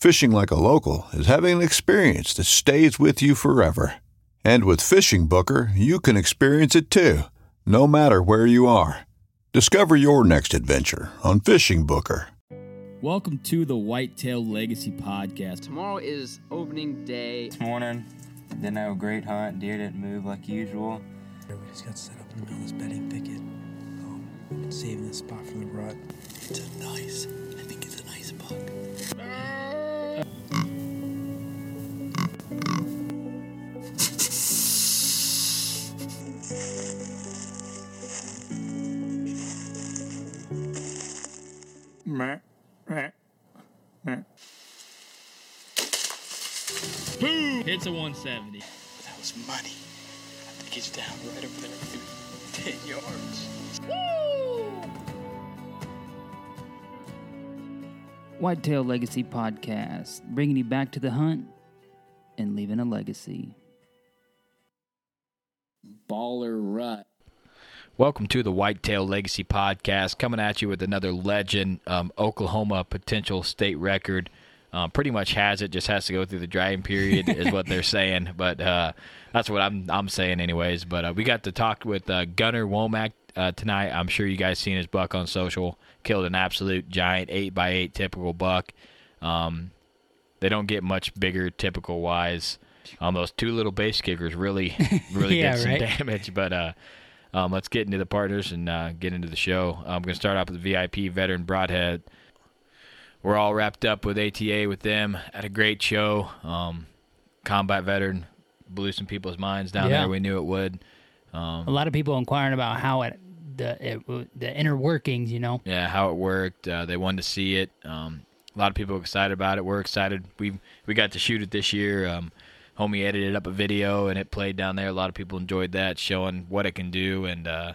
Fishing like a local is having an experience that stays with you forever. And with FishingBooker, you can experience it too, no matter where you are. Discover your next adventure on FishingBooker. Welcome to the Whitetail Legacy Podcast. Tomorrow is opening day. This morning, didn't have a great hunt. Deer didn't move like usual. We just got set up in the middle of this bedding thicket. Um, been saving this spot from the rut. It's a nice, I think it's a nice buck. Boom! Hits a 170. That was money. I think he's down right over there, maybe 10 yards. Whitetail Legacy Podcast, bringing you back to the hunt and leaving a legacy. Baller rut. Welcome to the Whitetail Legacy Podcast, coming at you with another legend. Um, Oklahoma potential state record. Um, pretty much has it, just has to go through the drying period, is what they're saying. But uh, that's what I'm I'm saying, anyways. But uh, we got to talk with uh, Gunnar Womack uh, tonight. I'm sure you guys seen his buck on social. Killed an absolute giant eight by eight typical buck. Um, they don't get much bigger typical wise. Um, those two little base kickers really really Yeah, did some right. damage, but. Uh, um, let's get into the partners and uh, get into the show. I'm going to start off with the VIP veteran Broadhead. We're all wrapped up with ATA with them. at a great show. Um, combat veteran blew some people's minds down Yeah. there. We knew it would. Um, A lot of people inquiring about how it the it, the inner workings, you know. yeah, how it worked. Uh, they wanted to see it. Um, a lot of people excited about it. We're excited. We we got to shoot it this year. Um, homie edited up a video and it played down there. A lot of people enjoyed that, showing what it can do. And uh,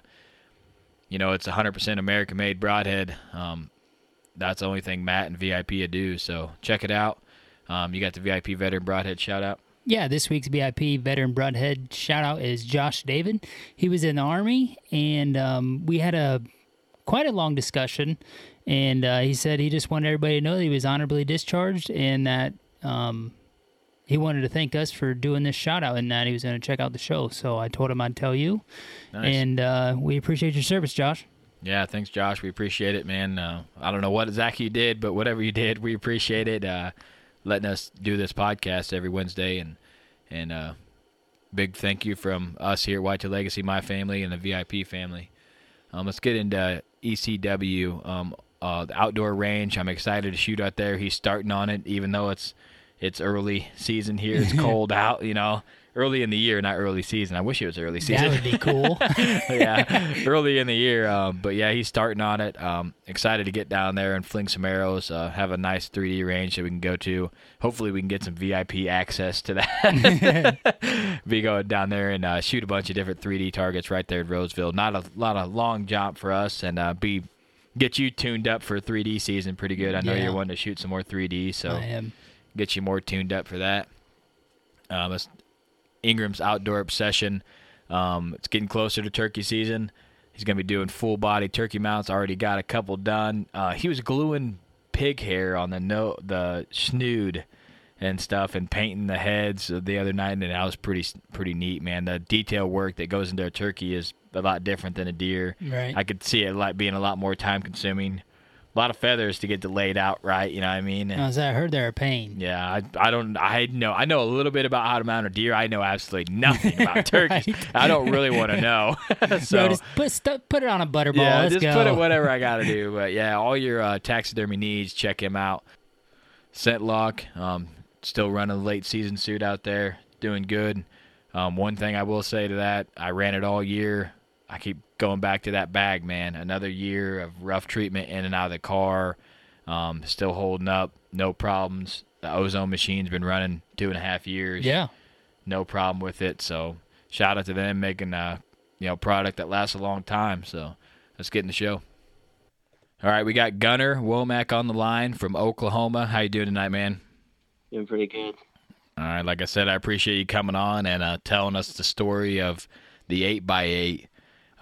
you know, it's 100% American-made broadhead. Um, that's the only thing Matt and VIP do. So check it out. Um, you got the VIP veteran broadhead shout out. Yeah, this week's VIP veteran Broadhead shout out is Josh David. He was in the army, and um, we had a quite a long discussion. And uh, he said he just wanted everybody to know that he was honorably discharged, and that um, he wanted to thank us for doing this shout out, and that he was going to check out the show. So I told him I'd tell you, Nice. and uh, we appreciate your service, Josh. Yeah, thanks, Josh. We appreciate it, man. Uh, I don't know what exactly you did, but whatever you did, we appreciate it. Uh, letting us do this podcast every Wednesday, and and uh, big thank you from us here at Whitetail Legacy, my family, and the VIP family. Um, let's get into ECW, um, uh, the outdoor range. I'm excited to shoot out there. He's starting on it, even though it's it's early season here. It's cold out, you know. Early in the year, not early season. I wish it was early season. That would be cool. yeah, early in the year. Um, but yeah, he's starting on it. Um, excited to get down there and fling some arrows. Uh, have a nice 3D range that we can go to. Hopefully, we can get some VIP access to that. Be going down there and uh, shoot a bunch of different 3D targets right there in Roseville. Not a lot of long jump for us, and uh, be get you tuned up for 3D season pretty good. I know Yeah. you're wanting to shoot some more 3D, so I am. get you more tuned up for that. Um, Ingram's Outdoor Obsession. Um, it's getting closer to turkey season. He's going to be doing full body turkey mounts. Already got a couple done. Uh, he was gluing pig hair on the no the snood and stuff and painting the heads the other night, and that was pretty pretty neat, man. The detail work that goes into a turkey is a lot different than a deer. Right. I could see it like being a lot more time consuming. A lot of feathers to get laid out right. You know what I mean? And- As I heard, they're a pain. yeah, I, I don't I know I know a little bit about how to mount a deer. I know absolutely nothing about turkeys. I don't really want to know. so Bro, just put stu- put it on a butterball. yeah, Let's just go. put it whatever I got to do. But yeah, all your uh, taxidermy needs, check him out. ScentLok, um, still running the late season suit out there, doing good. Um, one thing I will say to that, I ran it all year. I keep going back to that bag, man. Another year of rough treatment in and out of the car. Um, still holding up, no problems. The ozone machine's been running two and a half years Yeah. no problem with it. So shout out to them making a you know product that lasts a long time. So let's get in the show. All right, we got Gunnar Womack on the line from Oklahoma. How you doing tonight, man? Doing pretty good. All right, like I said, I appreciate you coming on and uh, telling us the story of the eight by eight.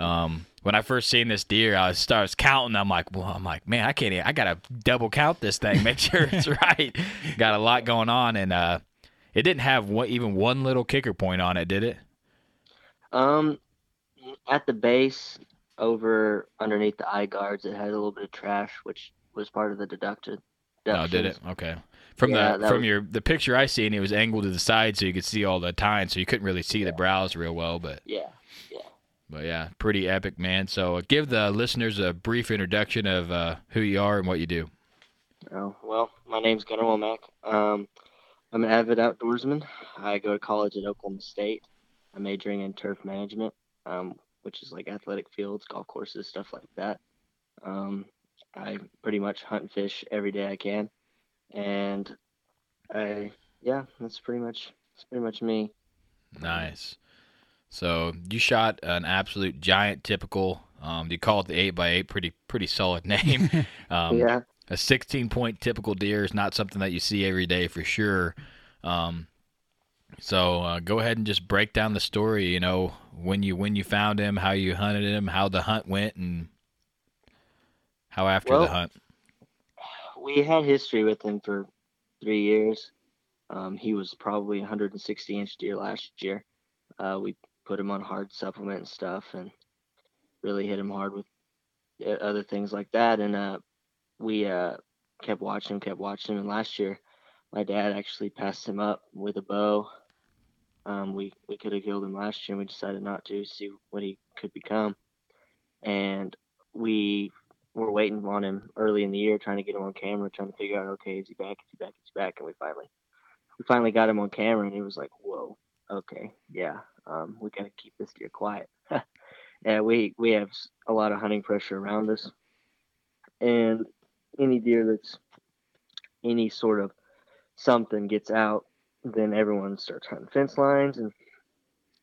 Um, when I first seen this deer, I was, I was counting. I'm like, well, I'm like, man, I can't. Even, I gotta double count this thing, make sure it's right. Got a lot going on, and uh, it didn't have one, even one little kicker point on it, did it? Um, at the base, over underneath the eye guards, it had a little bit of trash, which was part of the deducted. Oh, did it? Okay. From Yeah, the from was- your the picture I seen, it was angled to the side so you could see all the tines, so you couldn't really see the brows real well. But Yeah, yeah. But yeah, pretty epic, man. So uh, give the listeners a brief introduction of uh, who you are and what you do. Oh, well, my name's Gunnar Womack. Um, I'm an avid outdoorsman. I go to college at Oklahoma State. I'm majoring in turf management, um, which is like athletic fields, golf courses, stuff like that. Um, I pretty much hunt and fish every day I can, and I yeah, that's pretty much that's pretty much me. Nice. So you shot an absolute giant typical. Um, you call it the eight by eight. Pretty pretty solid name. um, yeah, a 16 point typical deer is not something that you see every day for sure. Um, so uh, go ahead and just break down the story. You know when you when you found him, how you hunted him, how the hunt went, and how after Well, the hunt. we had history with him for three years. Um, he was probably 160 inch deer last year. Uh, we put him on hard supplement and stuff, and really hit him hard with uh, other things like that. And uh, we uh, kept watching him, kept watching him. And last year, my dad actually passed him up with a bow. Um, we we could have killed him last year, and we decided not to see what he could become. And we were waiting on him early in the year, trying to get him on camera, trying to figure out, okay, is he back? Is he back? Is he back? And we finally, we finally got him on camera, and he was like, whoa, okay, yeah, um, we got to keep this deer quiet. yeah, we we have a lot of hunting pressure around us, and any deer that's any sort of something gets out, then everyone starts hunting fence lines, and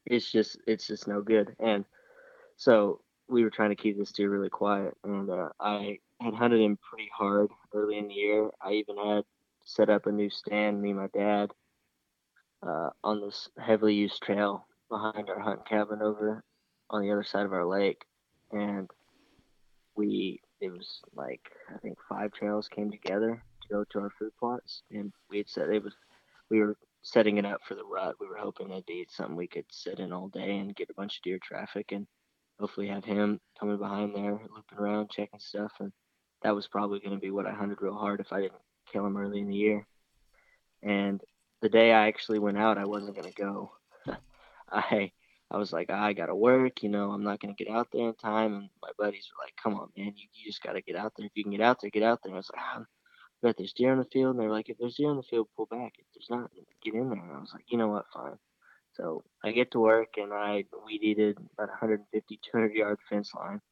it's just it's just no good. And so we were trying to keep this deer really quiet, and uh, I had hunted him pretty hard early in the year. I even had set up a new stand, me and my dad, uh, on this heavily used trail behind our hunting cabin over on the other side of our lake, and we it was like I think five trails came together to go to our food plots, and we had said it was we were setting it up for the rut. We were hoping it'd be something we could sit in all day and get a bunch of deer traffic and hopefully have him coming behind there, looping around, checking stuff. And that was probably going to be what I hunted real hard if I didn't kill him early in the year. And the day I actually went out, I wasn't to go. I I was like, I got to work, you know, I'm not to get out there in time. And my buddies were like, come on, man, you, you just got to get out there. If you can get out there, get out there. And I was like, ah, but there's deer in the field. And they're like, if there's deer in the field, pull back. If there's not, get in there. And I was like, you know what, fine. So I get to work and I weed eated about 150, 200 yard fence line.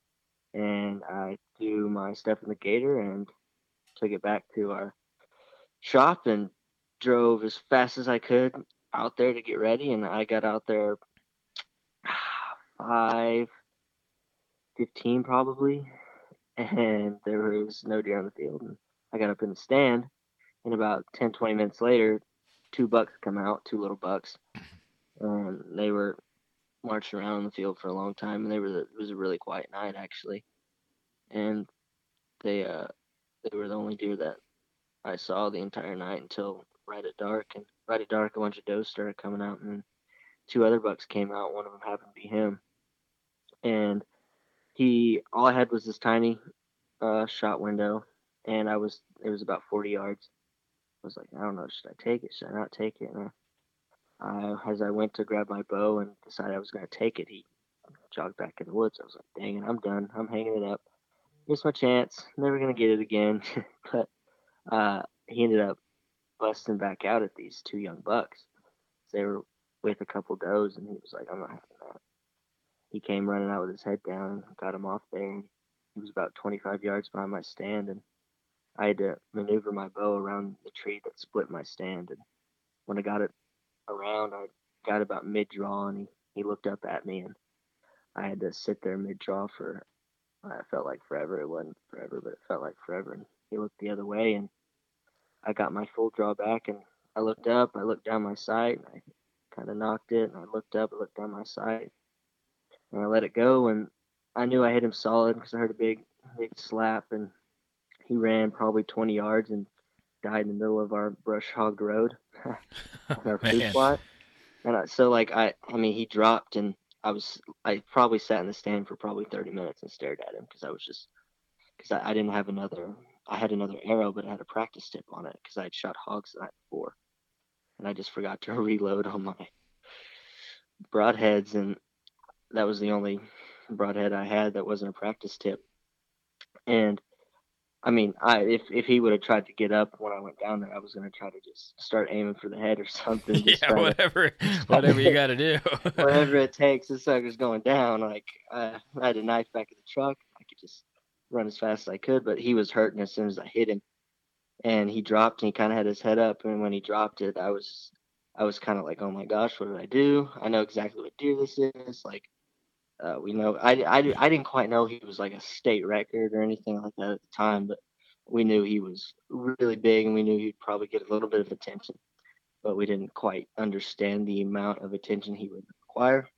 And I threw my stuff in the gator and took it back to our shop and drove as fast as I could out there to get ready. And I got out there five fifteen probably, and there was no deer on the field. And I got up in the stand, and about 10, 20 minutes later, two bucks come out, two little bucks, and they were marching around in the field for a long time, and they were it was a really quiet night actually, and they uh they were the only deer that I saw the entire night until right at dark, and right at dark a bunch of does started coming out, and two other bucks came out. One of them happened to be him, and he all I had was this tiny uh, shot window, and I was it was about 40 yards. I was like, I don't know, should I take it? Should I not take it? And I, as I went to grab my bow and decided I was going to take it, he jogged back in the woods. I was like, dang it, I'm done. I'm hanging it up. Missed my chance. Never going to get it again. but uh, he ended up busting back out at these two young bucks. They were with a couple does, and he was like, I'm not having that. He came running out with his head down, got him off there. He was about 25 yards behind my stand, and I had to maneuver my bow around the tree that split my stand. And when I got it around, I got about mid draw, and he, he looked up at me, and I had to sit there mid draw for, I felt like forever. It wasn't forever, but it felt like forever. And he looked the other way, and I got my full draw back, and I looked up, I looked down my sight, and I kind of knocked it, and I looked up, I looked down my sight, and I let it go, and I knew I hit him solid because I heard a big, big slap, and he ran probably 20 yards and died in the middle of our brush hogged road, our food plot. And I, so, like, I, I mean, he dropped, and I was, I probably sat in the stand for probably 30 minutes and stared at him because I was just, because I, I didn't have another, I had another arrow, but I had a practice tip on it because I had shot hogs the night before, and I just forgot to reload on my broadheads, and that was the only broadhead I had that wasn't a practice tip. And I mean, I if if he would have tried to get up when I went down there, I was gonna try to just start aiming for the head or something. yeah, whatever, to, whatever you got to do. whatever it takes. This sucker's going down. Like I, I had a knife back in the truck. I could just run as fast as I could, but he was hurting as soon as I hit him, and he dropped and he kind of had his head up. And when he dropped it, I was, I was kind of like, oh my gosh, what did I do? I know exactly what deer this is. Like uh, we know I, I, I didn't quite know he was like a state record or anything like that at the time, but we knew he was really big and we knew he'd probably get a little bit of attention, but we didn't quite understand the amount of attention he would require.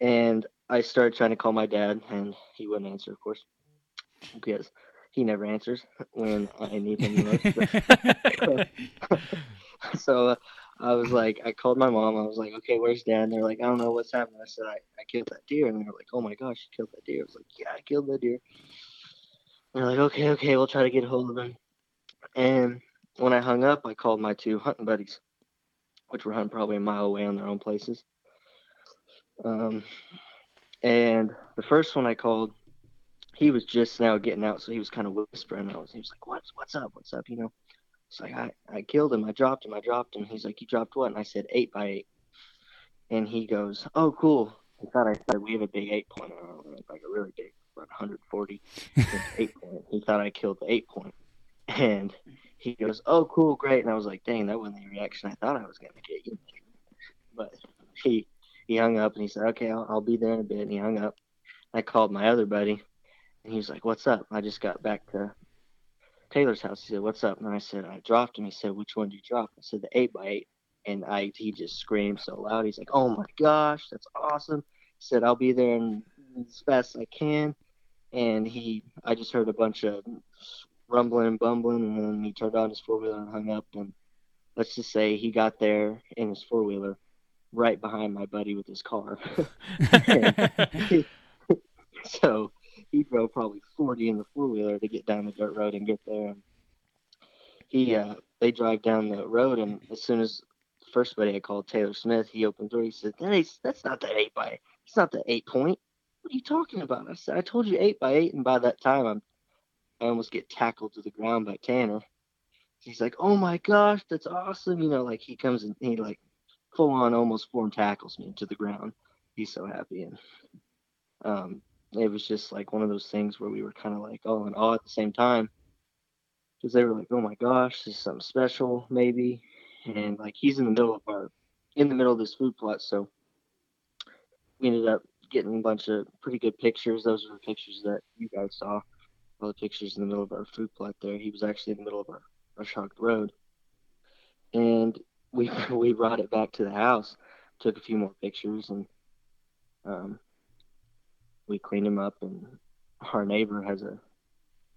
And I started trying to call my dad, and he wouldn't answer, of course, because he never answers when I need him most. so uh, I was like, I called my mom. I was like, okay, where's dad? And they're like, I don't know what's happening. I said, I, I killed that deer. And they're like, oh my gosh, you killed that deer. I was like, yeah, I killed that deer. And they're like, okay, okay, we'll try to get a hold of him. And when I hung up, I called my two hunting buddies, which were hunting probably a mile away on their own places. Um, and the first one I called, he was just now getting out, so he was kind of whispering. I was, he was like, "What's what's up? What's up?" You know. It's like I, I killed him. I dropped him. I dropped him. He's like, you dropped what? And I said eight by eight. And he goes, oh, cool. I thought I said we have a big eight point, like a really big, about 140 eight point. He thought I killed the eight point, and he goes, oh, cool, great. And I was like, dang, that wasn't the reaction I thought I was gonna get. You but he he hung up and he said, okay, I'll, I'll be there in a bit. And he hung up. I called my other buddy, and he was like, what's up? I just got back to Taylor's house. He said, "What's up?" And I said, "I dropped him." He said, "Which one did you drop?" I said, "The eight by eight. And I he just screamed so loud. He's like, "Oh my gosh, that's awesome!" He said, "I'll be there in, as fast as I can." And he, I just heard a bunch of rumbling and bumbling, and then he turned on his four wheeler and hung up. And let's just say he got there in his four wheeler, right behind my buddy with his car. so he drove probably 40 in the four wheeler to get down the dirt road and get there. And he, uh, they drive down the road, and as soon as the first buddy I called Taylor Smith, he opened the door. He said, "That is, that's not the eight by, it's not the eight point. What are you talking about?" I said, "I told you eight by eight, and by that time, I'm, I almost get tackled to the ground by Tanner." He's like, "Oh my gosh, that's awesome!" You know, like he comes and he like full on almost form tackles me to the ground. He's so happy, and um, it was just like one of those things where we were kind of like all in awe at the same time because they were like, "Oh my gosh, this is something special, maybe," and like he's in the middle of our in the middle of this food plot, so we ended up getting a bunch of pretty good pictures. Those are the pictures that you guys saw. All the pictures in the middle of our food plot there. He was actually in the middle of our, our shocked road, and we we brought it back to the house, took a few more pictures, and um, we cleaned him up, and our neighbor has a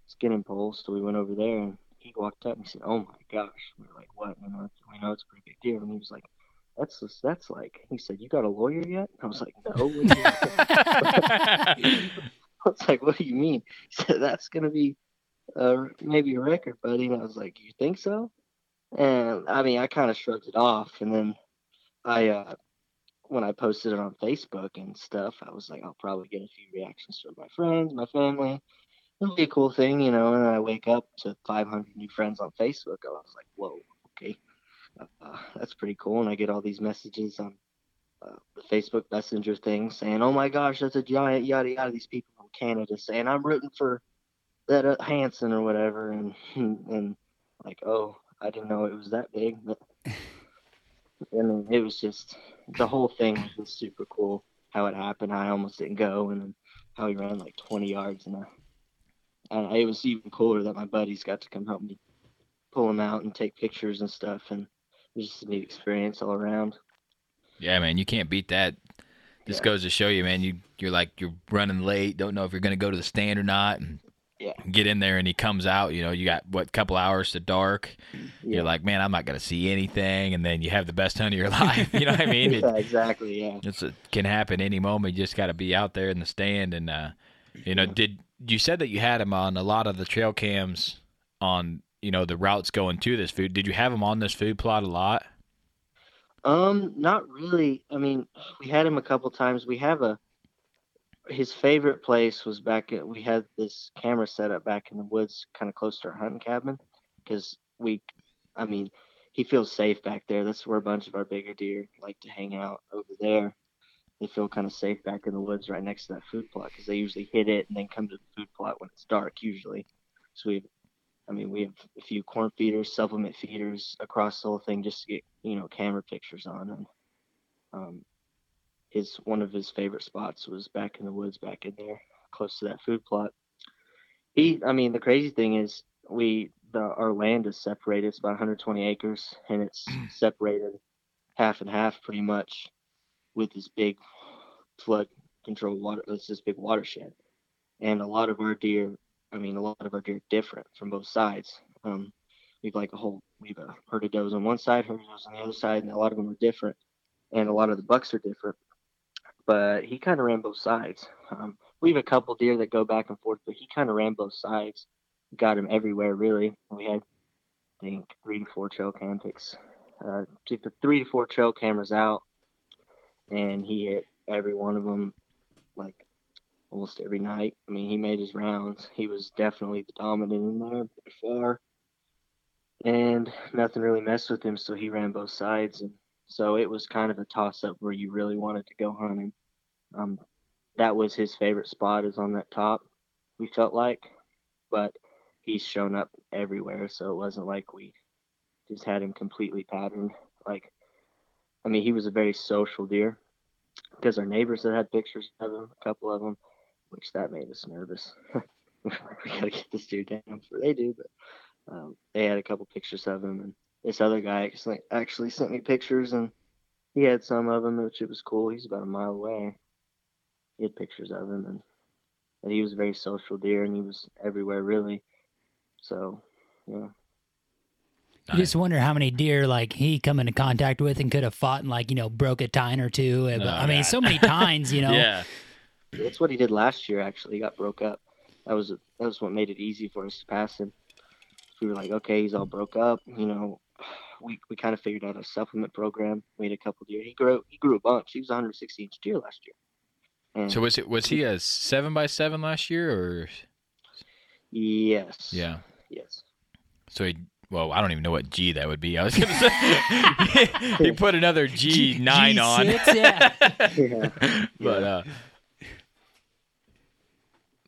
skinning pole, so we went over there, and he walked up and he said, "Oh my gosh!" We were like, "What?" You know, we know it's a pretty big deal, and he was like, "That's just, that's like." He said, "You got a lawyer yet?" I was like, "No." What do you mean?" I was like, "What do you mean?" He said, "That's gonna be uh, maybe a record, buddy." And I was like, "You think so?" And I mean, I kind of shrugged it off, and then I, uh, when I posted it on Facebook and stuff, I was like, I'll probably get a few reactions from my friends, my family. It'll be a cool thing, you know. And I wake up to 500 new friends on Facebook. I was like, whoa, okay, uh, that's pretty cool. And I get all these messages on uh, the Facebook Messenger thing saying, "Oh my gosh, that's a giant yada yada." These people from Canada saying, "I'm rooting for that uh, Hanson or whatever," and and like, oh, I didn't know it was that big. But and it was just the whole thing was super cool. How it happened, I almost didn't go, and then how he ran like 20 yards, and, I, and it was even cooler that my buddies got to come help me pull him out and take pictures and stuff, and it was just a neat experience all around. Yeah, man, you can't beat that. This Yeah. goes to show you, man. You you're like you're running late, don't know if you're going to go to the stand or not, and Yeah. get in there and he comes out. You know, you got what couple hours to dark. Yeah. You're like, man, I'm not going to see anything, and then you have the best hunt of your life. You know what I mean? It, yeah, exactly. Yeah. it's a, can happen any moment. You just got to be out there in the stand, and uh, you know, did you said that you had him on a lot of the trail cams on you know the routes going to this food? Did you have him on this food plot a lot? Um, not really. I mean, we had him a couple times. We have a his favorite place was back at we had this camera set up back in the woods, kind of close to our hunting cabin, because we, I mean, he feels safe back there. That's where a bunch of our bigger deer like to hang out over there. They feel kind of safe back in the woods, right next to that food plot, because they usually hit it and then come to the food plot when it's dark, usually. So we have I mean, we have a few corn feeders, supplement feeders across the whole thing, just to get you know camera pictures on them um his one of his favorite spots was back in the woods back in there close to that food plot. He i mean the crazy thing is we the our land is separated it's about 120 acres and it's separated half and half pretty much with this big flood control water it's this big watershed. And a lot of our deer i mean a lot of our deer are different from both sides. Um we've like a whole we've a herd of does on one side, herd of does on the other side, and a lot of them are different, and a lot of the bucks are different. But he kind of ran both sides. Um, we have a couple deer that go back and forth, but he kind of ran both sides. Got him everywhere really. We had, I think, three to four trail cam pics, uh, three to four trail cameras out, and he hit every one of them, like almost every night. I mean, he made his rounds. He was definitely the dominant in there by far and nothing really messed with him, so he ran both sides, and so it was kind of a toss up where you really wanted to go hunting. Um, that was his favorite spot, is on that top. We felt like, but he's shown up everywhere, so it wasn't like we just had him completely patterned. Like, I mean, he was a very social deer because our neighbors had had pictures of him, a couple of them, which that made us nervous. we gotta get this deer down before they do, but um, they had a couple pictures of him, and this other guy actually actually sent me pictures, and he had some of him, which it was cool. He's about a mile away. He had pictures of him, and, and he was a very social deer, and he was everywhere really. So, yeah. You just wonder how many deer like he come into contact with and could have fought and like you know broke a tine or two. Oh, I mean, God. so many tines, you know. Yeah. That's what he did last year. Actually, he got broke up. That was that was what made it easy for us to pass him. We were like, okay, he's all broke up. You know, we we kind of figured out a supplement program. We had a couple deer. He grew he grew a bunch. He was a 160 inch deer last year. And So was it was he a seven by seven last year or yes, yeah? yes. So he well, I don't even know what G that would be. I was gonna say he put another G nine on. G6, yeah. Yeah. but uh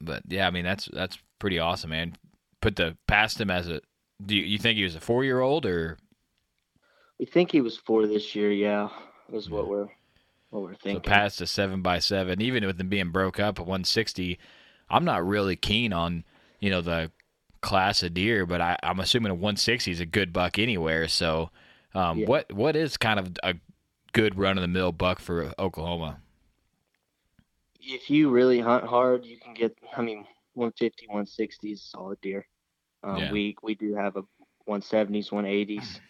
but yeah, I mean that's that's pretty awesome, man. Put the past him as a do you, you think he was a four year old or We think he was four this year. Yeah, is what we're what we're so thinking. past a seven by seven, even with him being broke up at one sixty, I'm not really keen on, you know, the class of deer, but I, I'm assuming a one sixty is a good buck anywhere. So um, Yeah. what what is kind of a good run of the mill buck for Oklahoma? if you really hunt hard, you can get. I mean, 150, 160 is solid deer. Um, Yeah. We we do have a 170s, 180s.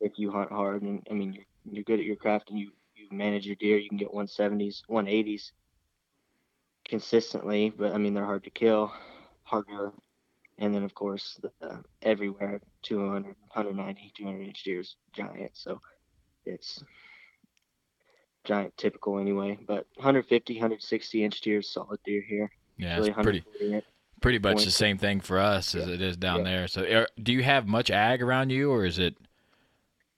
If you hunt hard and I mean you're, you're good at your craft and you you manage your deer, you can get 170s, 180s consistently. But I mean they're hard to kill, harder. And then of course the, uh, everywhere 200, 190, 200 inch deers giant. So it's giant typical anyway. But 150, 160 inch deer, solid deer here. Yeah, Really it's pretty. Pretty much the same thing for us as it is down Yeah. there. So, are, do you have much ag around you, or is it?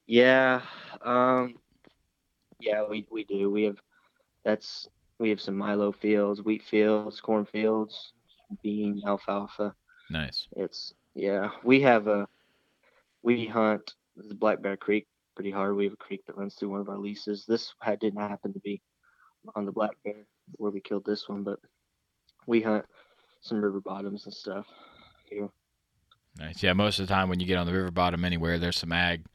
Yeah, um, yeah, we we do. We have that's we have some Milo fields, wheat fields, corn fields, bean, alfalfa. Nice. It's yeah, we have a we hunt the Black Bear Creek pretty hard. We have a creek that runs through one of our leases. This had, didn't happen to be on the Black Bear where we killed this one, but we hunt some river bottoms and stuff here. Nice. Yeah, most of the time when you get on the river bottom anywhere, there's some ag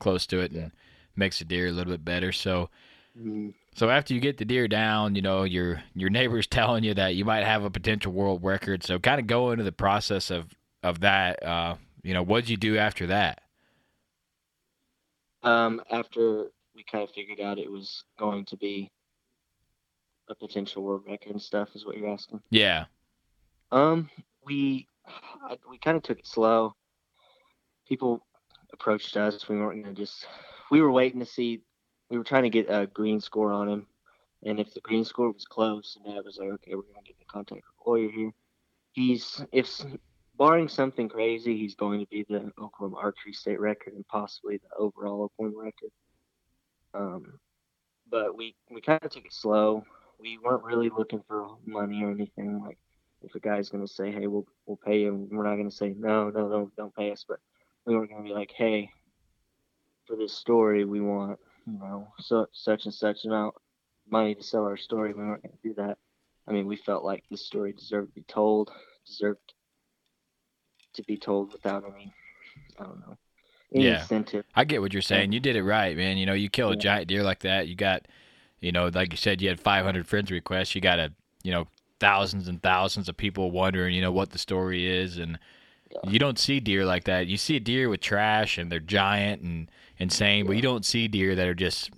close to it and makes the deer a little bit better. So, Mm, so after you get the deer down, you know your your neighbor's telling you that you might have a potential world record. So, kind of go into the process of of that. Uh, you know, what'd you do after that? Um, after we kind of figured out it was going to be a potential world record and stuff, is what you're asking. Yeah. Um, we we kind of took it slow. People approached us. We weren't gonna just. We were waiting to see. We were trying to get a green score on him, and if the green score was close, and Dad was like, "Okay, we're gonna get in contact with lawyer here." He's if barring something crazy, he's going to be the Oklahoma archery state record and possibly the overall Oklahoma record. Um, but we we kind of took it slow. We weren't really looking for money or anything like if a guy's gonna say, "Hey, we'll we'll pay you," we're not gonna say, "No, no, don't don't pay us." But we weren't gonna be like, "Hey, for this story, we want you know so such and such amount of money to sell our story." We weren't gonna do that. I mean, we felt like this story deserved to be told, deserved to be told without any, I don't know, any Yeah. incentive. I get what you're saying. You did it right, man. You know, you kill a Yeah. giant deer like that, you got, you know, like you said, you had 500 friends requests. You got a, you know, thousands and thousands of people wondering, you know, what the story is, and you don't see deer like that. You see a deer with trash, and they're giant and insane, but you don't see deer that are just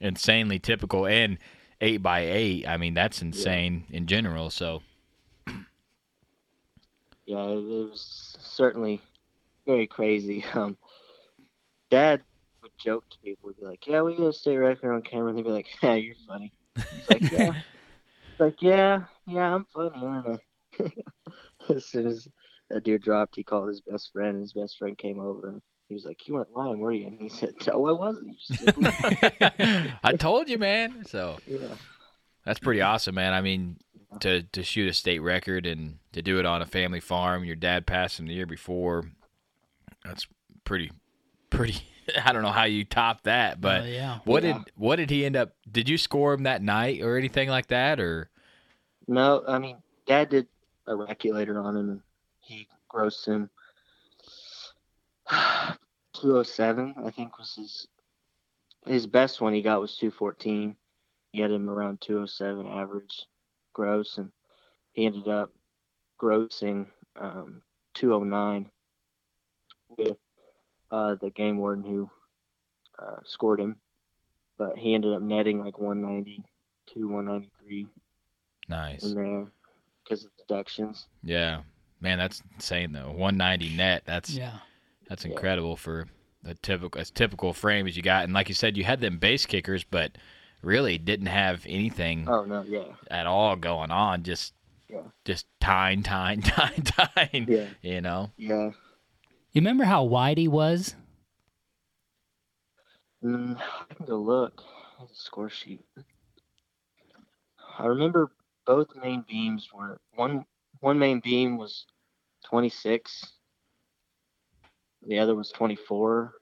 insanely typical and eight by eight. I mean, that's insane in general. So yeah, it was certainly very crazy. Um, Dad would joke to people, would be like, "Yeah, we got a state record on camera," and they'd be like, "Yeah, you're funny." It's like, yeah, like, yeah, yeah, I'm funny, aren't I? as soon as that deer dropped, he called his best friend, his best friend came over, and he was like, "You weren't lying, were you?" And he said, "No, I wasn't." You just. I told you, man. So yeah. That's pretty awesome, man. I mean, to to shoot a state record and to do it on a family farm, your dad passing the year before, that's pretty pretty I don't know how you top that, but Oh, yeah. what Yeah. did what did he end up did you score him that night or anything like that or No, I mean, Dad did a regulator on him, and he grossed him 207. I think was his his best one. He got was 214. He had him around 207 average gross, and he ended up grossing um, 209 with uh, the game warden who uh, scored him, but he ended up netting like 192, 193 nice. in there because of deductions. Yeah. Man, that's insane though. 190 net. That's Yeah. that's Yeah. incredible for the typical as typical frame as you got. And like you said, you had them base kickers, but really didn't have anything Oh no, yeah, at all going on. Just Yeah. just tying, tying, tying, tying. yeah, You know? yeah. You remember how wide he was? Mm, I can go look the score sheet. I remember both main beams were one. One main beam was 26. The other was 24.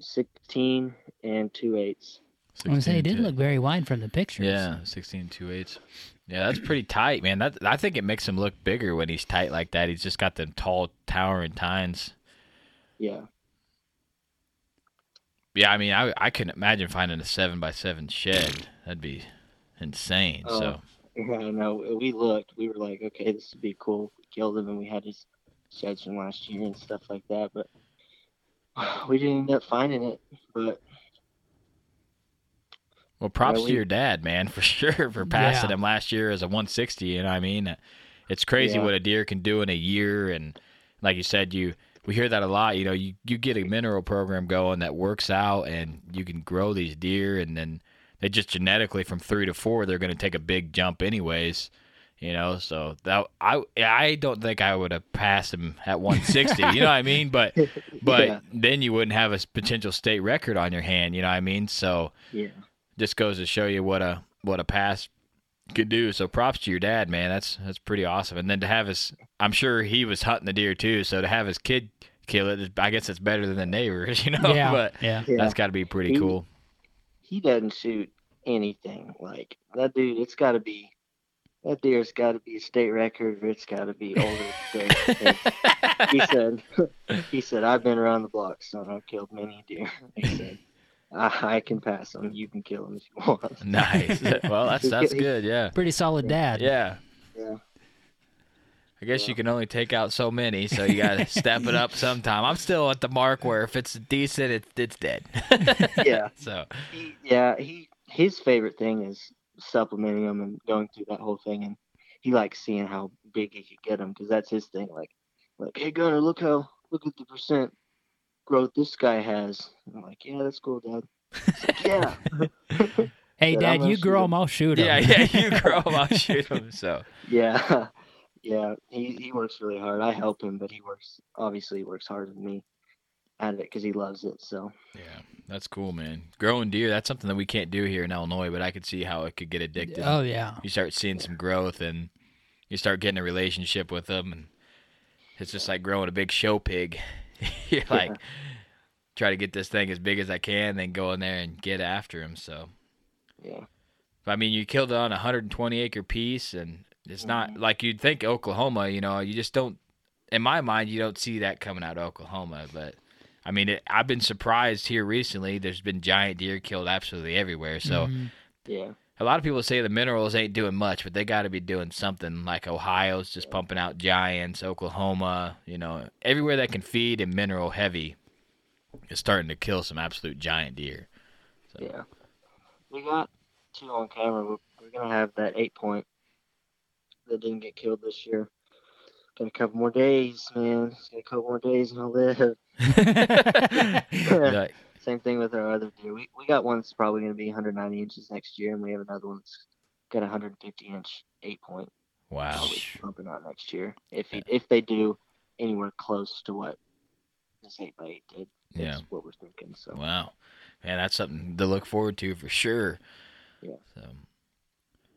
16 and two eighths. I was say he didn't look very wide from the pictures. Yeah, 16 two eighths. Yeah, that's pretty tight, man. That I think it makes him look bigger when he's tight like that. He's just got them tall, towering tines. Yeah. Yeah, I mean, I I couldn't imagine finding a seven by seven shed. That'd be insane. Oh. So Yeah, know. we looked. We were like, okay, this would be cool. We killed him, and we had his sheds from last year and stuff like that. But we didn't end up finding it. But Well, props Yeah, to we- your dad, man, for sure, for passing Yeah. him last year as a 160. You know, what I mean, it's crazy Yeah. what a deer can do in a year, and like you said, you we hear that a lot. You know, you you get a mineral program going that works out, and you can grow these deer, and then they just genetically from three to four, they're going to take a big jump anyways. You know, so that I I don't think I would have passed him at 160. you know what I mean? But but Yeah. then you wouldn't have a potential state record on your hand. You know what I mean? So yeah, just goes to show you what a what a pass could do. So props to your dad, man. That's that's pretty awesome. And then to have his, I'm sure he was hunting the deer too. So to have his kid kill it, I guess it's better than the neighbors, you know. Yeah, but yeah. yeah. that's got to be pretty He- cool. He doesn't shoot anything. Like that dude, it's got to be that deer's got to be a state record. Or it's got to be older than he said, he said, I've been around the block, son. I've killed many deer. He said, I, I can pass them. You can kill them if you want. Nice. well, that's that's good. Yeah. Pretty solid dad. Yeah. Yeah. I guess you can only take out so many, so you got to step it up sometime. I'm still at the mark where if it's decent, it, it's dead. Yeah. So He, yeah, he his favorite thing is supplementing them and going through that whole thing, and he likes seeing how big he could get them because that's his thing. Like, like, hey Gunner, look how look at the percent growth this guy has. And I'm like, yeah, that's cool, Dad. Like, yeah. Hey, Said, Dad, you shoot grow him." them, I'll shoot 'em. yeah, yeah, you grow 'em, I'll shoot 'em. So Yeah, yeah. He he works really hard. I help him, but he works obviously he works harder than me at it because he loves it. So Yeah, that's cool, man. Growing deer, that's something that we can't do here in Illinois, but I could see how it could get addicted. Oh yeah. You start seeing some growth and you start getting a relationship with them and it's just like growing a big show pig. You're like try to get this thing as big as I can, then go in there and get after him. So, yeah, I mean, you killed it on a 120 acre piece and it's not like you'd think Oklahoma, you know, you just don't in my mind you don't see that coming out of Oklahoma, but I mean, it, I've been surprised here recently. There's been giant deer killed absolutely everywhere. So Mhm. yeah, a lot of people say the minerals ain't doing much, but they got to be doing something. Like Ohio's just pumping out giants. Oklahoma, you know, everywhere that can feed and mineral heavy is starting to kill some absolute giant deer. So, yeah. We got two on camera. We're, we're gonna have that eight point that didn't get killed this year. Got a couple more days, man. Just got a couple more days and I'll live. Like, Same thing with our other deer. We, we got one that's probably going to be 190 inches next year, and we have another one that's got 150 inch eight point wow. pumping out next year. If he, if they do anywhere close to what this eight by eight did, that's Yeah. what we're thinking. So Wow. Man, that's something to look forward to for sure. Yeah. So,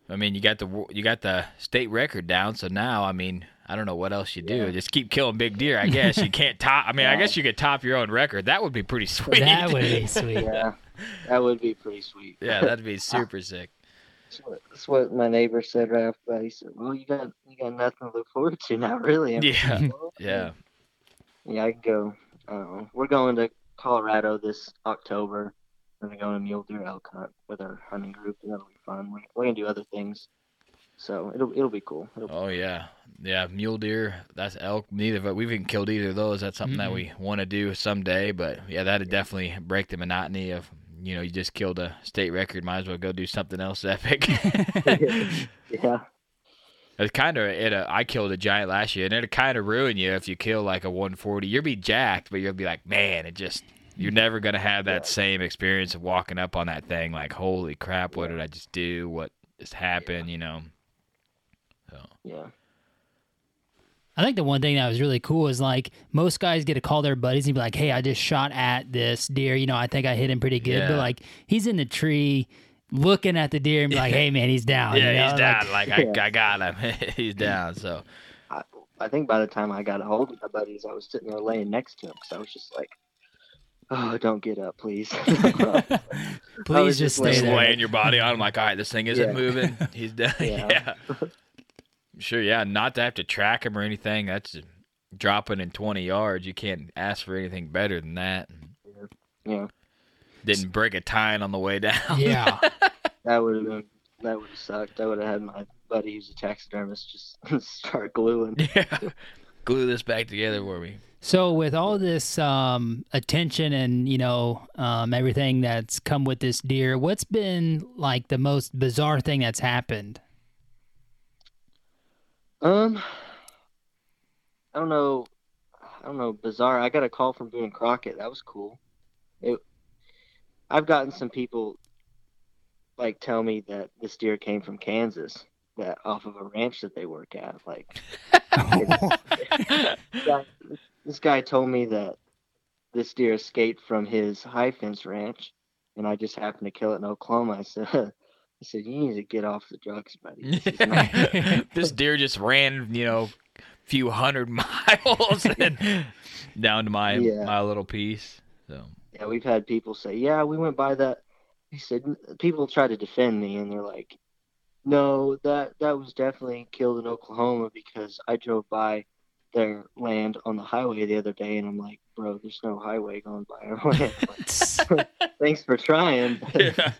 I mean, you got the you got the state record down, so now I mean, I don't know what else you do. Yeah. Just keep killing big deer, I guess. you can't top. I mean, I guess you could top your own record. That would be pretty sweet. That would be sweet. yeah, that would be pretty sweet. yeah, that'd be super sick. That's what, that's what my neighbor said right after that. He said, "Well, you got you got nothing to look forward to now, really." I'm like, Yeah. "Well, Yeah. Yeah, I can go. I. We're going to Colorado this October. We're gonna go on a mule deer elk hunt with our hunting group, and that'll be fun. We're, we're gonna do other things, so it'll it'll be cool. It'll, Oh yeah, yeah. Mule deer. That's elk. Neither of it. We haven't killed either of those. That's something that we want to do someday. But yeah, that'd definitely break the monotony of you know you just killed a state record. Might as well go do something else epic. yeah, It kind of it. Uh, I killed a giant last year, and it'll kind of ruin you if you kill like a 140. You'll be jacked, but you'll be like, man, it just you're never gonna have that same experience of walking up on that thing like, holy crap, what did I just do? What just happened? You know. So yeah, I think the one thing that was really cool is like most guys get to call their buddies and be like, "Hey, I just shot at this deer. You know, I think I hit him pretty good." Yeah. But like he's in the tree looking at the deer and be like, "Hey, man, he's down." yeah, you know? he's down. Like, I, Yeah. I got him. he's down. So I, I think by the time I got a hold of my buddies, I was sitting there laying next to him, because I was just like, "Oh, don't get up, please." Please just just stay just laying there. laying your body on I'm like, all right, this thing isn't Yeah. moving. He's down. yeah. Yeah. Sure, yeah. Not to have to track him or anything. That's dropping in 20 yards. You can't ask for anything better than that. yeah, Didn't break a tine on the way down. Yeah, that would have been that would have sucked. I would have had my buddy who's a taxidermist just start gluing. Yeah. Glue this back together for me. So with all this um, attention and you know um, everything that's come with this deer, what's been like the most bizarre thing that's happened? Um, I don't know. I don't know. Bizarre. I got a call from Boone Crockett. That was cool. It. I've gotten some people like tell me that this deer came from Kansas, that off of a ranch that they work at. Like, this, guy, this guy told me that this deer escaped from his high fence ranch, and I just happened to kill it in Oklahoma. I said, I said, you need to get off the drugs, buddy. This not- this deer just ran, you know, a few hundred miles and down to my Yeah. my little piece. So Yeah, we've had people say, "Yeah, we went by that." He said, "People try to defend me, and they're like, no, that that was definitely killed in Oklahoma because I drove by their land on the highway the other day, and I'm like, bro, there's no highway going by our land. Like, Thanks for trying. yeah.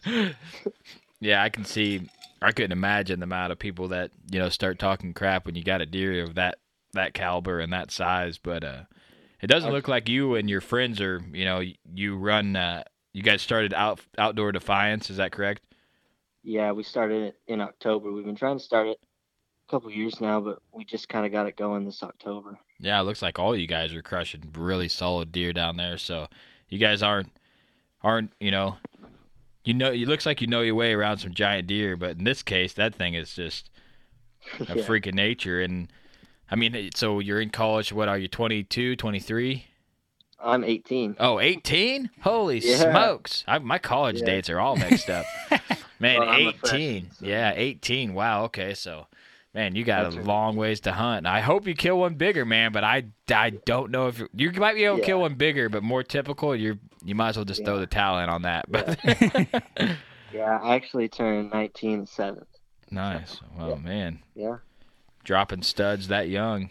yeah, I can see. I couldn't imagine the amount of people that you know start talking crap when you got a deer of that that caliber and that size. But uh, it doesn't look like you and your friends are. You know, you run. Uh, you guys started out outdoor defiance. Is that correct? Yeah, we started it in October. We've been trying to start it couple years now, but we just kind of got it going this October. Yeah, it looks like all you guys are crushing really solid deer down there. So you guys aren't aren't you know you know it looks like you know your way around some giant deer, but in this case, that thing is just a Yeah. freak of nature. And I mean, so you're in college. What are you? 22, 23? I'm 18. Oh, 18? Holy Yeah. smokes! I, my college Yeah. dates are all mixed up. Man, Well, 18. freshman, so- Yeah, 18. Wow. Okay, so man, you got That's a long ways to hunt. I hope you kill one bigger, man. But I, I don't know if you might be able to kill one bigger, but more typical. You you might as well just throw the towel in on that. But Yeah, I actually turned 19 the 7th. nice. Well, man, Yeah. dropping studs that young.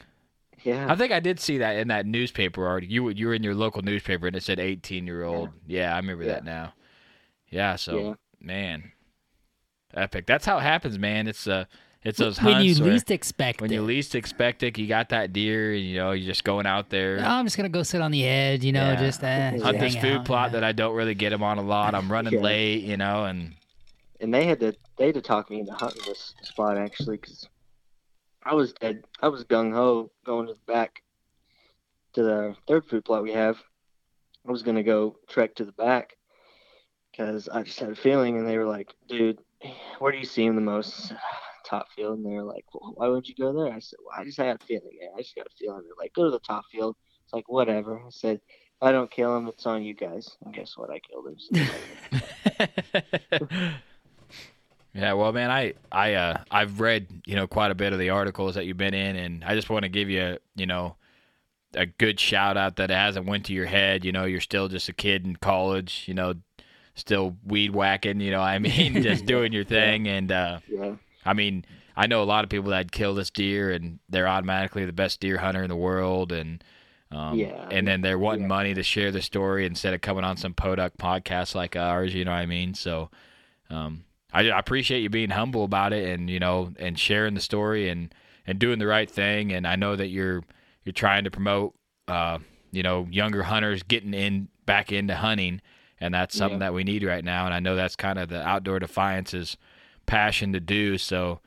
Yeah. I think I did see that in that newspaper article. You were- you were in your local newspaper and it said 18 year old. Yeah, I remember that now. Yeah, so Yeah. man, epic. That's how it happens, man. It's uh, it's those when hunts you least expect it. when it. you least expect it. You got that deer, and you know you're just going out there. Oh, I'm just gonna go sit on the edge, you know, Yeah. just uh, Hunt this hang food out, plot yeah. that I don't really get them on a lot. I'm running Yeah. late, you know, and and they had to they had to talk me into hunting this spot actually because I was dead. I was gung ho going to the back to the third food plot we have. I was gonna go trek to the back because I just had a feeling, and they were like, "Dude, where do you see him the most?" Top field, and they're like, well, "Why wouldn't you go there?" I said, "Well, I just had a feeling. Man. I just got a feeling." They're like, "Go to the top field." It's like whatever. I said, "If I don't kill him, it's on you guys." And guess what? I killed him. So yeah, well, man, I I uh I've read you know quite a bit of the articles that you've been in, and I just want to give you you know a good shout out that it hasn't went to your head. You know, you're still just a kid in college. You know, still weed whacking. You know, I mean, just doing your thing, and uh, yeah. I mean, I know a lot of people that kill this deer, and they're automatically the best deer hunter in the world, and um, Yeah. and then they're wanting Yeah. money to share the story instead of coming on some podunk podcast like ours. You know what I mean? So, um, I, I appreciate you being humble about it, and you know, and sharing the story, and and doing the right thing. And I know that you're you're trying to promote, uh, you know, younger hunters getting in back into hunting, and that's something Yeah. that we need right now. And I know that's kind of the outdoor defiance's passion to do. So,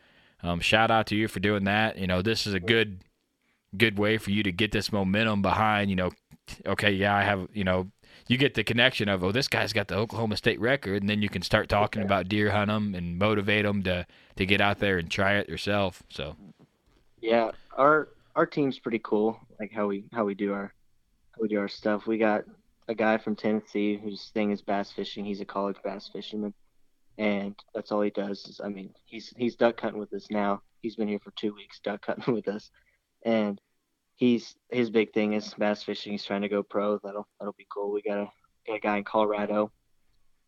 um, shout out to you for doing that. You know, this is a good good way for you to get this momentum behind. You know, okay, yeah, I have. You know, you get the connection of oh, this guy's got the Oklahoma State record, and then you can start talking about deer hunt them and motivate them to to get out there and try it yourself. So, Yeah, our our team's pretty cool. Like how we how we do our how we do our stuff. We got a guy from Tennessee whose thing is bass fishing. He's a college bass fisherman, and that's all he does. Is, I mean, he's he's duck hunting with us now. He's been here for two weeks duck hunting with us, and he's his big thing is bass fishing. He's trying to go pro. That'll that'll be cool. We got a got a guy in Colorado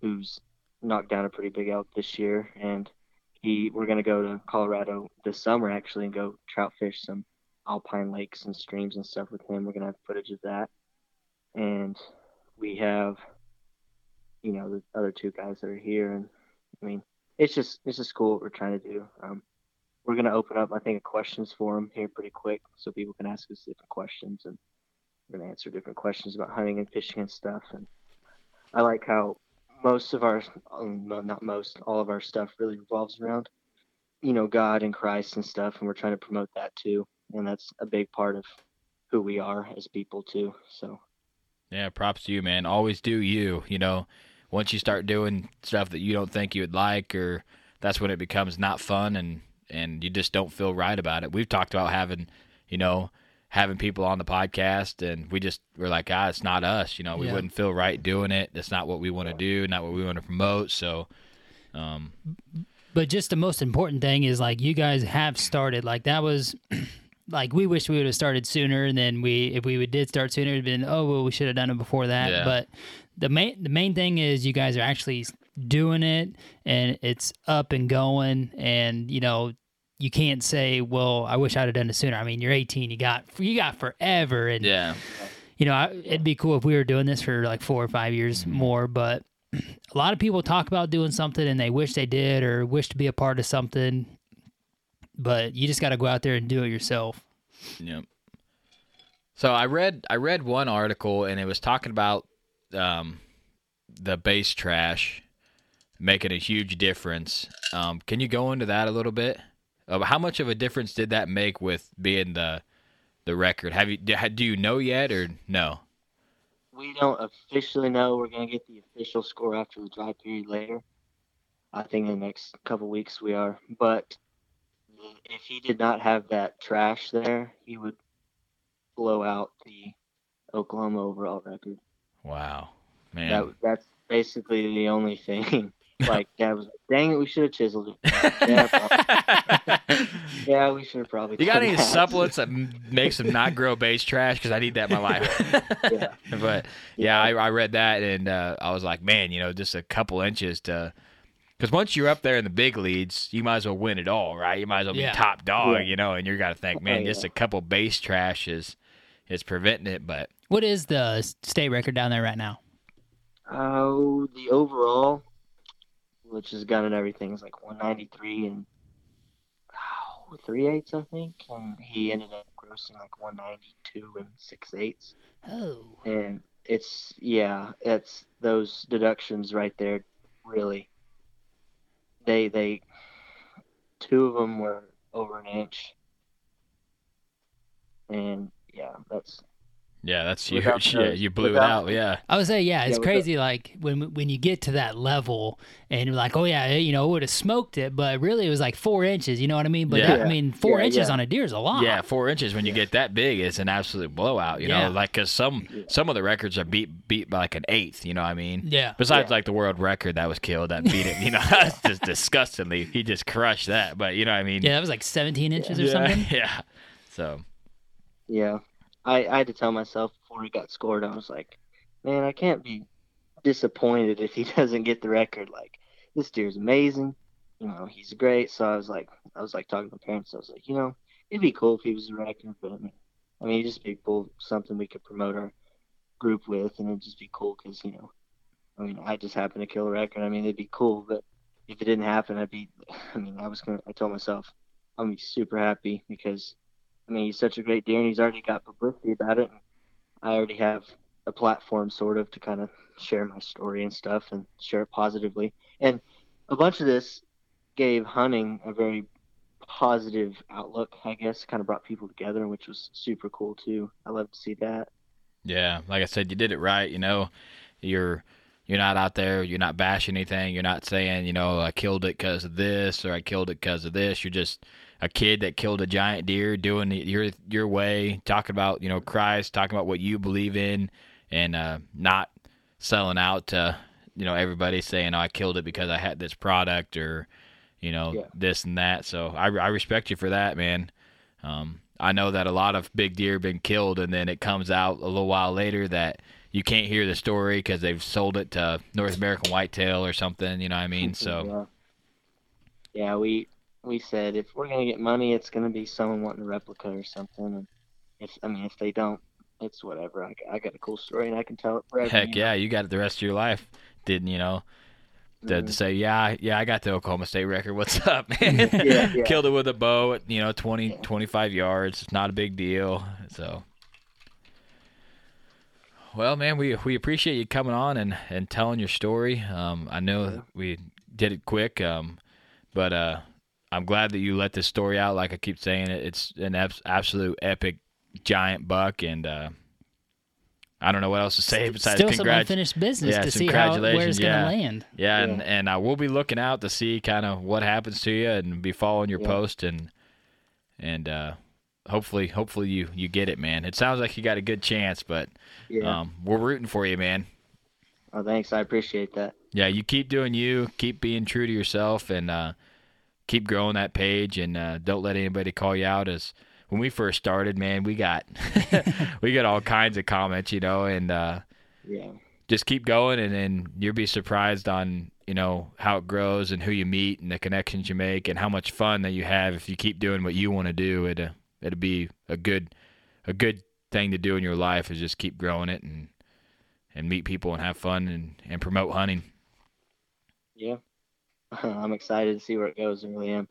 who's knocked down a pretty big elk this year, and he we're gonna go to Colorado this summer actually and go trout fish some alpine lakes and streams and stuff with him. We're gonna have footage of that, and we have, you know, the other two guys that are here, and I mean, it's just it's just cool what we're trying to do. Um, we're gonna open up, I think, a questions forum here pretty quick, so people can ask us different questions, and we're gonna answer different questions about hunting and fishing and stuff. And I like how most of our, um, not most, all of our stuff really revolves around, you know, God and Christ and stuff, and we're trying to promote that too, and that's a big part of who we are as people too. So Yeah, props to you, man. Always do you. You know, once you start doing stuff that you don't think you would like, or that's when it becomes not fun, and and you just don't feel right about it. We've talked about having, you know, having people on the podcast, and we just we're like, ah, it's not us. You know, we Yeah. wouldn't feel right doing it. That's not what we want to do. Not what we want to promote. So, um, But just the most important thing is like you guys have started. Like that was like we wish we would have started sooner. And then we if we would did start sooner, it'd been oh well we should have done it before that. Yeah. But the main the main thing is you guys are actually doing it and it's up and going. And you know you can't say well I wish I'd have done it sooner. I mean you're 18, you got you got forever. And yeah, you know, I- it'd be cool if we were doing this for like four or five years mm-hmm. more, but a lot of people talk about doing something and they wish they did or wish to be a part of something, but you just got to go out there and do it yourself. Yep. So I read I read one article and it was talking about um, the base trash making a huge difference. Um, can you go into that a little bit? Uh, how much of a difference did that make with being the the record? Have you do do you know yet or no? we don't officially know. We're gonna get the official score after the dry period later. I think in the next couple weeks we are. But if he did not have that trash there, he would blow out the Oklahoma overall record. Wow, man. That that's basically the only thing. like, Dad was like, "Dang it, we should have chiseled it." yeah, yeah, we should have probably. you got any that. supplements that m- makes them not grow base trash? Because I need that in my life. Yeah. but yeah, I, I read that and uh, I was like, man, you know, just a couple inches to. Because once you're up there in the big leads, you might as well win it all, right? You might as well Yeah. be top dog, Yeah. you know. And you're got to think, man, Oh, just a couple base trashes is is preventing it. But What is the state record down there right now? Oh, the overall, which is gun and everything, is like 193 and oh, three eighths, I think. And he ended up grossing like 192 and six eighths. Oh, And it's yeah, it's those deductions right there. Really, they they two of them were over an inch, and yeah, that's yeah, that's huge. Without Yeah, you blew it out. Yeah, I would say, yeah, it's Yeah, what's crazy. Like when when you get to that level, and you're like, oh yeah, you know, it would have smoked it, but really it was like four inches. You know what I mean? But Yeah. that- I mean, four Yeah, inches yeah. on a deer is a lot. yeah, four inches when you get that big, it's an absolute blowout. You Yeah. know, like because some some of the records are beat beat by like an eighth. You know what I mean? Yeah. Besides, Yeah. like the world record that was killed, that beat it. You know, that's just disgustingly. He just crushed that. But you know what I mean? Yeah, that was like 17 inches or something. yeah. So Yeah, I, I had to tell myself before he got scored. I was like, man, I can't be disappointed if he doesn't get the record. Like, this deer's amazing. You know, he's great. So I was like, I was like talking to my parents. I was like, you know, it'd be cool if he was a record, but I mean, I mean, it'd just be cool, something we could promote our group with, and it'd just be cool because you know, I mean, I just happened to kill a record. I mean, it'd be cool, but if it didn't happen, I'd be. I mean, I was gonna. I told myself, I'm gonna be super happy because mean, he's such a great deer, and he's already got publicity about it. And I already have a platform, sort of, to kind of share my story and stuff and share it positively. And a bunch of this gave hunting a very positive outlook, I guess. Kind of brought people together, which was super cool too. I love to see that. Yeah, like I said, you did it right. You know, you're you're not out there. You're not bashing anything. You're not saying, you know, I killed it because of this or I killed it because of this. You're just a kid that killed a giant deer, doing it your your way, talking about you know Christ, talking about what you believe in, and uh, not selling out to you know everybody saying, oh, I killed it because I had this product or you know Yeah. this and that. So I I respect you for that, man. Um, I know that a lot of big deer have been killed, and then it comes out a little while later that you can't hear the story because they've sold it to North American Whitetail or something. You know what I mean? So yeah, yeah, we we said if we're gonna get money, it's gonna be someone wanting a replica or something. And if I mean, if they don't, it's whatever. I, I got a cool story and I can tell it forever. heck you know? yeah, you got it the rest of your life. Didn't you know? to, to say, yeah, yeah, I got the Oklahoma State record. What's up, man? Yeah, yeah. Killed it with a bow at, you know, 20, 25 yards. It's not a big deal. So, well, man, we we appreciate you coming on and, and telling your story. Um, I know we did it quick, um, but uh, I'm glad that you let this story out. Like I keep saying, it, it's an abs- absolute epic giant buck, and uh, I don't know what else to say besides Still some congrat- unfinished business Yeah, to see how where congratulations, it's going to yeah. land. Yeah, and and I will be looking out to see kind of what happens to you and be following your Yeah. post and and uh, hopefully hopefully you you get it, man. It sounds like you got a good chance, but Yeah. um, we're rooting for you, man. oh, thanks. I appreciate that. Yeah, you keep doing you, keep being true to yourself, and uh, keep growing that page, and uh, don't let anybody call you out. As when we first started, man, we got we got all kinds of comments, you know, and uh, Yeah. just keep going, and then you'll be surprised on you know how it grows and who you meet and the connections you make and how much fun that you have if you keep doing what you want to do. It uh, it'll be a good a good thing to do in your life is just keep growing it and and meet people and have fun and, and promote hunting. Yeah. I'm excited to see where it goes. I really am.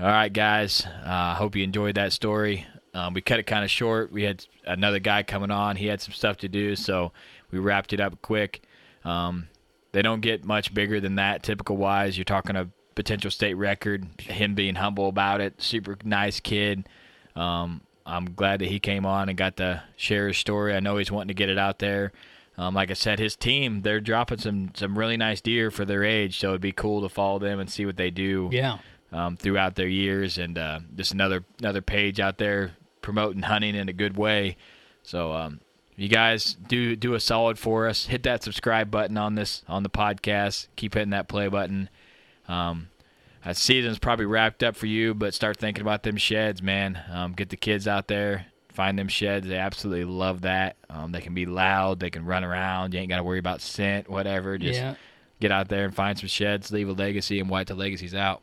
All right, guys. I uh, hope you enjoyed that story. Um, we cut it kind of short. We had another guy coming on. He had some stuff to do, so we wrapped it up quick. Um, they don't get much bigger than that, typical wise. You're talking a potential state record. Him being humble about it. Super nice kid. Um, I'm glad that he came on and got to share his story. I know he's wanting to get it out there. Um, like I said, his team they're dropping some some really nice deer for their age, so it'd be cool to follow them and see what they do Yeah. um, throughout their years, and uh, just another another page out there promoting hunting in a good way. So, um, you guys do do a solid for us. Hit that subscribe button on this on the podcast. Keep hitting that play button. Um, that season's probably wrapped up for you, but start thinking about them sheds, man. Um, get the kids out there, find them sheds. They absolutely love that. Um, they can be loud, they can run around. You ain't got to worry about scent, whatever. Just Yeah. get out there and find some sheds, leave a legacy, and Whitetail Legacy's out.